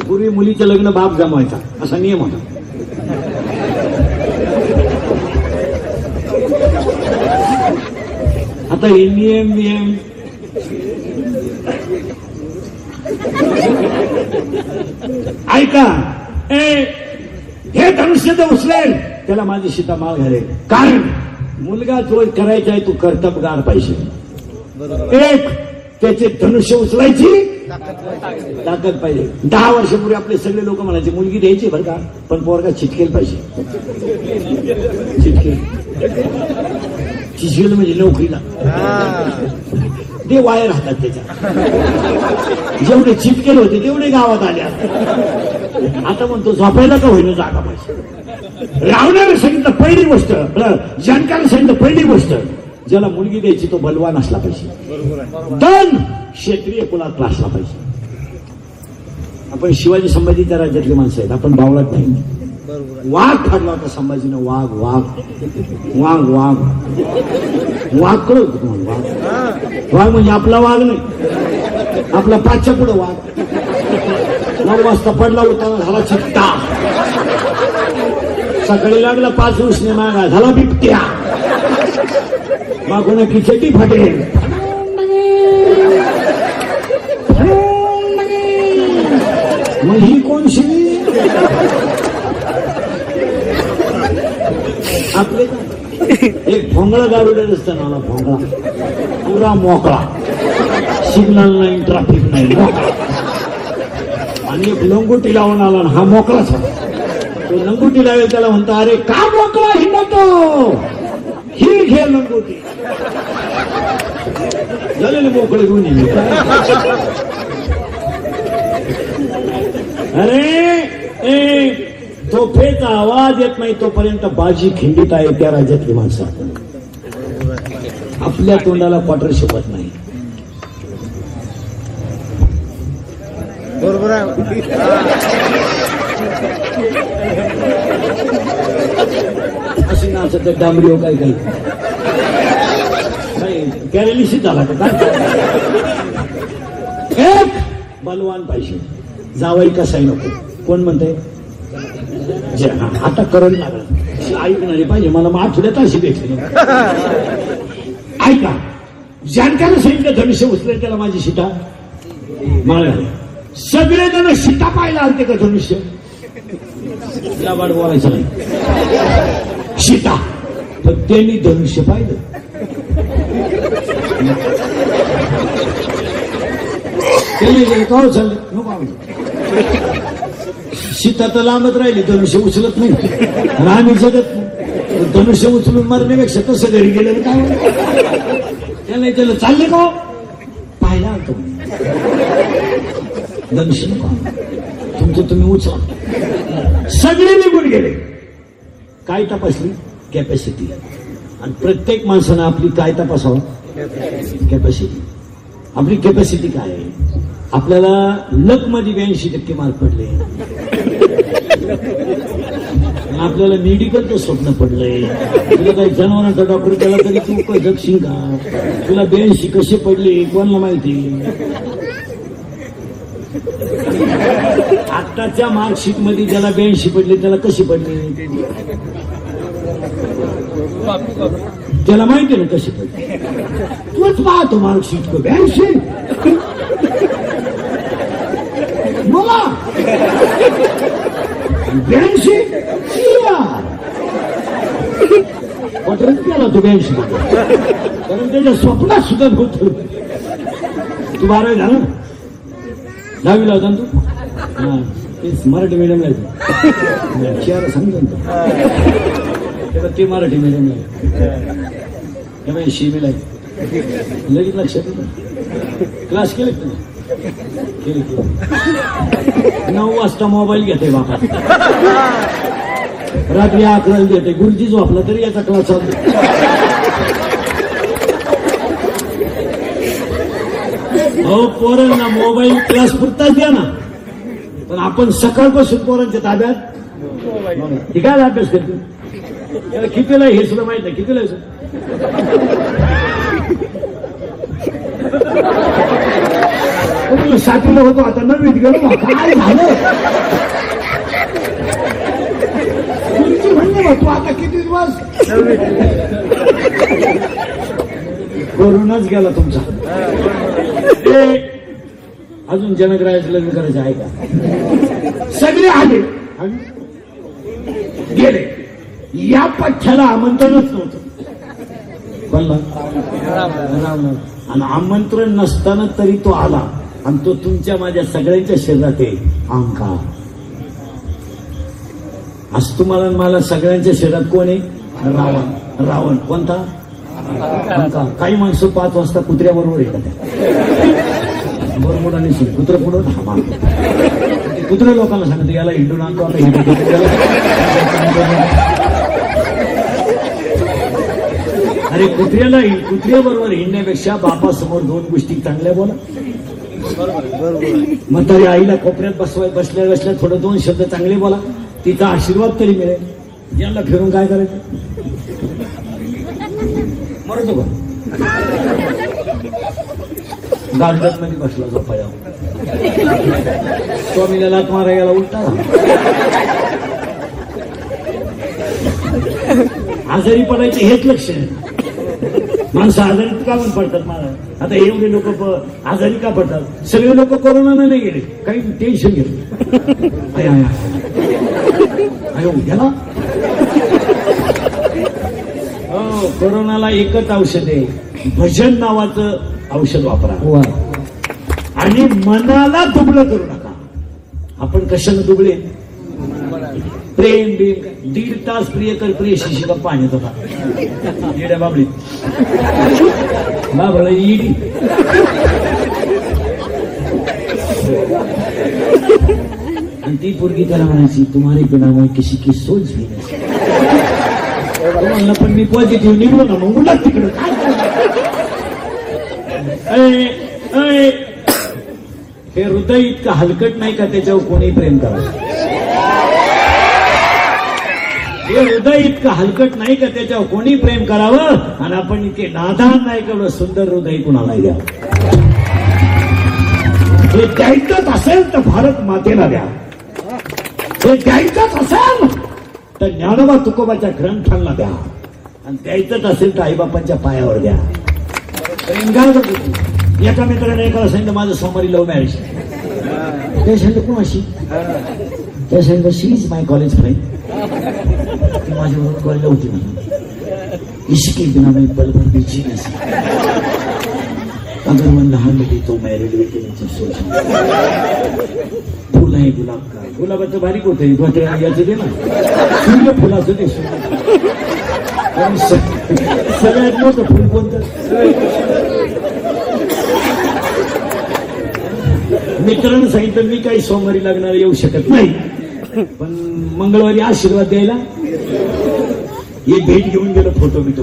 पूर्वी मुलीचं लग्न बाप जमवायचा असा नियम होता. आता हे नियम नियम ऐका ए हे धनुष्य तर उचलेल. त्याला माझी सीता माळ घालेल. कारण मुलगा जो करायचा आहे तो कर्तबगार पाहिजे. एक त्याचे धनुष्य उचलायची? ताकद पाहिजे. दहा वर्षापूर्वी आपले सगळे लोक म्हणायचे मुलगी द्यायची बरं का पण पोरगा चिटकेल पाहिजे. चिटकेल. चिटकेल म्हणजे नोकरीला. ते वायर राहतात त्याच्या. जेवढे चिटकेल होते तेवढे गावात आले आता आता म्हणतो झोपायला का होईना जागा पाहिजे? रावणाला सांगितलं पहिली गोष्ट. जानकाने सांगितलं पहिली गोष्ट. ज्याला मुलगी द्यायची तो बलवान असला पाहिजे. दन क्षेत्रीय कुलात असला पाहिजे. आपण शिवाजी संभाजीच्या राज्यातली माणसं आहेत. आपण बावळत नाही. वाघ फाडला होता संभाजीनं. वाघ वाघ. वाघ वाघ. वाघ कळत होतं तुम्हाला? वाघ. वाघ म्हणजे आपला वाघ नाही. आपला पाचच्या पुढे वाघ. नऊ वाजता पडला होता झाला चित्ता सकाळी लागला पाच उसने मागा झाला बिबट्या. मागून खिचडी फाटेल. मग ही कोण शिवी आपले एक भोंगळा गाडून असतं ना भोंगळा. पुरा मोकळा. सिग्नल नाही ट्रॅफिक नाही मोकळा. आणि एक लंगोटी लावून आला ना हा मोकळाच होता. तो लंगोटी लावेल त्याला म्हणतो अरे का मोकळा हिंडतो? ही घे लंगोटी झालेले मोकळे घेऊन येईल अरे तोफेचा आवाज येत नाही तोपर्यंत बाजी खिंडीत आहे त्या राज्यातली माणसं आपल्या तोंडाला क्वार्टर शिकवत नाही बरोबर आहे अशी नाच त्या डांबरी काय काही नाही पॅरालिसिस झाला का? एक! बलवान पाहिजे. जावाई कसाही नको. कोण म्हणते जे हा आता करंट लागला. ऐकणारी पाहिजे मला मग आठवड्यात अशी भेटली. ऐका जानकाला सांगितलं धनुष्य उचले त्याला माझी शिटा? माळ सगळे जण शिटा पाहायला आलते का धनुष्य? तिला बोलायचं नाही. सीता तर त्यांनी धनुष्य पाहिलं. त्यांनी का हो नको सीता तर लांबत राहिली धनुष्य उचलत नाही. आणि जगत नाही. धनुष्य उचलून मारण्यापेक्षा कसं घरी गेलेलं काय? त्याला त्याला चालले का हो? पाहिला होतो धनुष्य नको तुमचं तुम्ही उचला. सगळे निघून गेले. काय तपासली? कॅपॅसिटी आणि प्रत्येक माणसानं आपली काय तपासावं? कॅपॅसिटी आपली कॅपॅसिटी काय आहे? आपल्याला लकमध्ये ब्याऐंशी टक्के मार्क पडले. आपल्याला मेडिकलचं स्वप्न पडलंय. तुला काही जनावरांचा डॉक्टर केला तरी तू जगशील का? तुला ब्याऐंशी कसे पडले? कोणाला माहिती? आत्ताच्या मार्कशीटमध्ये ज्याला ब्याऐंशी पडले त्याला कशी पडली? त्याला माहिती ना कशी पडली? तूच पाहतो मार्कशीट को ब्याऐंशी? मला ब्याऐंशी? पटरच केला तो ब्याऐंशी कारण त्याच्या स्वप्नात सुद्धा होत. तू बारावी झाला दहावीला होता ना तेच मराठी मीडियम आहे तू तेव्हा ते मराठी मीडियम आहे तेव्हा शिमेला आहे लगेच लक्षात येतं. क्लास केले तुम्ही केले केले. नऊ वाजता मोबाईल घेते बापा रात्री अकराला घेते गुरुजी झोपला तरी याचा क्लास चालतो हो पोरांना मोबाईल क्लास पुरताच द्या ना. पण आपण सकाळपासून पोरांच्या ताब्यात? ठीक काय अभ्यास करते? त्याला कितीला हे सुद्धा माहीत नाही. कितीला सर? सातवीला होतो आता नवीत गेलो काय झालं? म्हणजे म्हणणे तू आता किती दिवस? करूनच गेला तुमचा. अजून जनग्राहाचं लग्न करायचं आहे का? सगळे आले. आणि? गेले. या पठ्याला आमंत्रणच नव्हतं. राम. आणि आमंत्रण नसताना तरी तो आला. आणि तो तुमच्या माझ्या सगळ्यांच्या शरीरात आहे. अहंकार आज तुम्हाला मला सगळ्यांच्या शरीरात कोण आहे? रावण. रावण. कोणता? काही माणसं पाच वाजता कुत्र्याबरोबर येतात. बरोबर आणि कुत्र पुढं? थांबा. कुत्रे लोकांना सांगतो याला हिंडून आणतो आता हिंडू अरे कुत्र्याला कुत्र्याबरोबर हिंडण्यापेक्षा बापासमोर दोन गोष्टी चांगल्या बोला. मग तरी आईला कोपऱ्यात बसवाय बसल्या बसल्या थोडं दोन शब्द चांगले बोला. तिचा आशीर्वाद तरी मिळेल. यांना फिरून काय करायचं? मरतो का गार्डनमध्ये बसला झोपाया स्वामीला लात मारा याला उलटा. आजारी पडायचे हेच लक्ष आहे. माणसं आजारी का पण पडतात मला आता एवढे लोक आजारी का पडतात? सगळे लोक कोरोनानं नाही गेले. काही टेन्शन घेतलं अयो गेला हो कोरोनाला एकच औषध आहे. भजन नावाचं औषध वापरा. आणि मनाला दुबळं करू नका. आपण कशानं दुबळे? प्रेम बिम. दीड तास प्रिय कर प्रिय शिशी का पाण्यात होता येड्या बाबळी. बाबळ इडी आणि ती पोरगी त्याला म्हणायची तुम्हारे बिना मैं किसी की सोच भी नहीं सकती." तो पण मी पॉझिटिव्ह निघलो ना मग उलट तिकडं. काय हे हृदय इतकं हलकट नाही का त्याच्यावर कोणी प्रेम करावं? हे हृदय इतकं हलकट नाही का त्याच्यावर कोणी प्रेम करावं? आणि आपण इतके नादान नाही केवढं सुंदर हृदय कुणाला द्या. हे द्यायचंच असेल तर भारत मातेला द्या. हे द्यायचंच असेल तर ज्ञानोबा तुकोबाच्या ग्रंथांना द्या. आणि द्यायचंच असेल तर आईबापांच्या पायावर द्या. एका मित्राने एकाला सांगितलं माझं सोमवारी लव्ह मॅरेज ते सांगितलं कोणाशी? ते सांगितलं she is my college friend ती माझ्याबरोबर कॉलेजला होती म्हणून. इसके बिना मी पल भर भी अगर मैं लहान मिली तो मैं रेल्वे के नीचे फुल आहे गुलाब का गुलाबाचं बारीक होतं आहे गोत्या याचं दे ना। सूर्य फुलाचं दे सूर्य आणि सगळ्यात मोठं फुल कोणतं मित्रानं सांगितलं मी काही सोमवारी लग्नाला येऊ शकत नाही. पण मंगळवारी आशीर्वाद द्यायला. हे भेट घेऊन गेलो फोटो मी तो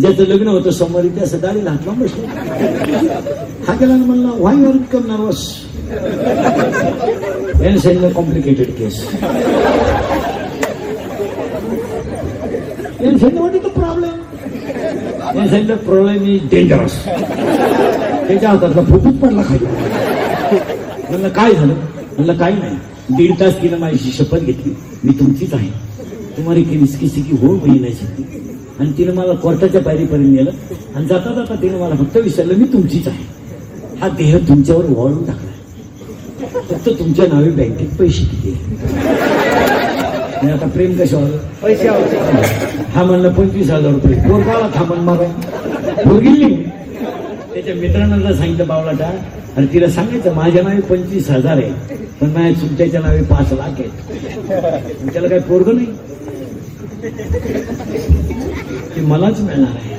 ज्याचं लग्न होतं सोमवारी त्या सदाळीला हात बसलो. हा गेला म्हणला व्हाय आर कम नर्वस याने सांगितलं कॉम्प्लिकेटेड केस याने सांगितलं what is प्रॉब्लेम problem? याने सांगितलं प्रॉब्लेम इज डेंजरस त्याच्या हातातला फुफूट पडला खाली. म्हणलं काय झालं? म्हणलं काही नाही. दीड तास तिनं माझी शपथ घेतली. मी तुमचीच आहे. तुम्हाला की रिस्की सिकी हो मी नाही शकते. आणि तिनं मला कोर्टाच्या पायरीपर्यंत नेलं. आणि जाता जाता तिनं मला फक्त विचारलं मी तुमचीच आहे. हा देह तुमच्यावर वळून टाकला. फक्त तुमच्या नावे बँकेत पैसे किती आहे आणि आता प्रेम कशावर? पैसे हा म्हणलं पंचवीस हजार रुपये. पोरगाला थांबण मारा. पोरगी त्याच्या मित्रांना सांगितलं बावलाटा. आणि तिला सांगायचं माझ्या नावे पंचवीस हजार आहे पण माझ्या चुलत्याच्या नावे पाच लाख आहेत. त्याला काही पोरग नाही? ते मलाच मिळणार आहे.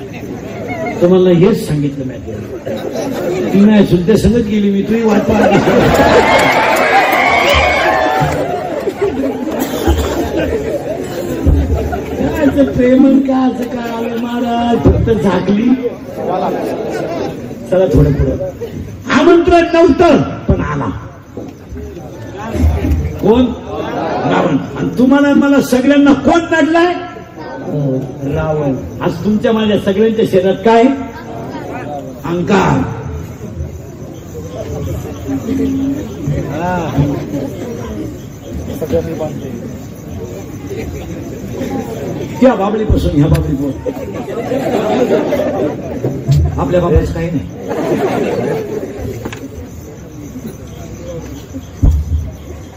तर मला हेच सांगितलं मी ती नाही सुद्धा संगत गेली मी तुही वाट पाहत प्रेमन का असं काय आलं महाराज? फक्त झाकली. चला थोडं पुढं. आमंत्रण नव्हतं पण आला. कोण? रावण. आणि तुम्हाला मला सगळ्यांना कोण नडलाय? रावण. आज तुमच्या माझ्या सगळ्यांच्या शरीरात काय? अंकार त्या बाबळीपासून ह्या बाबळी आपल्या बाबतीत काही नाही.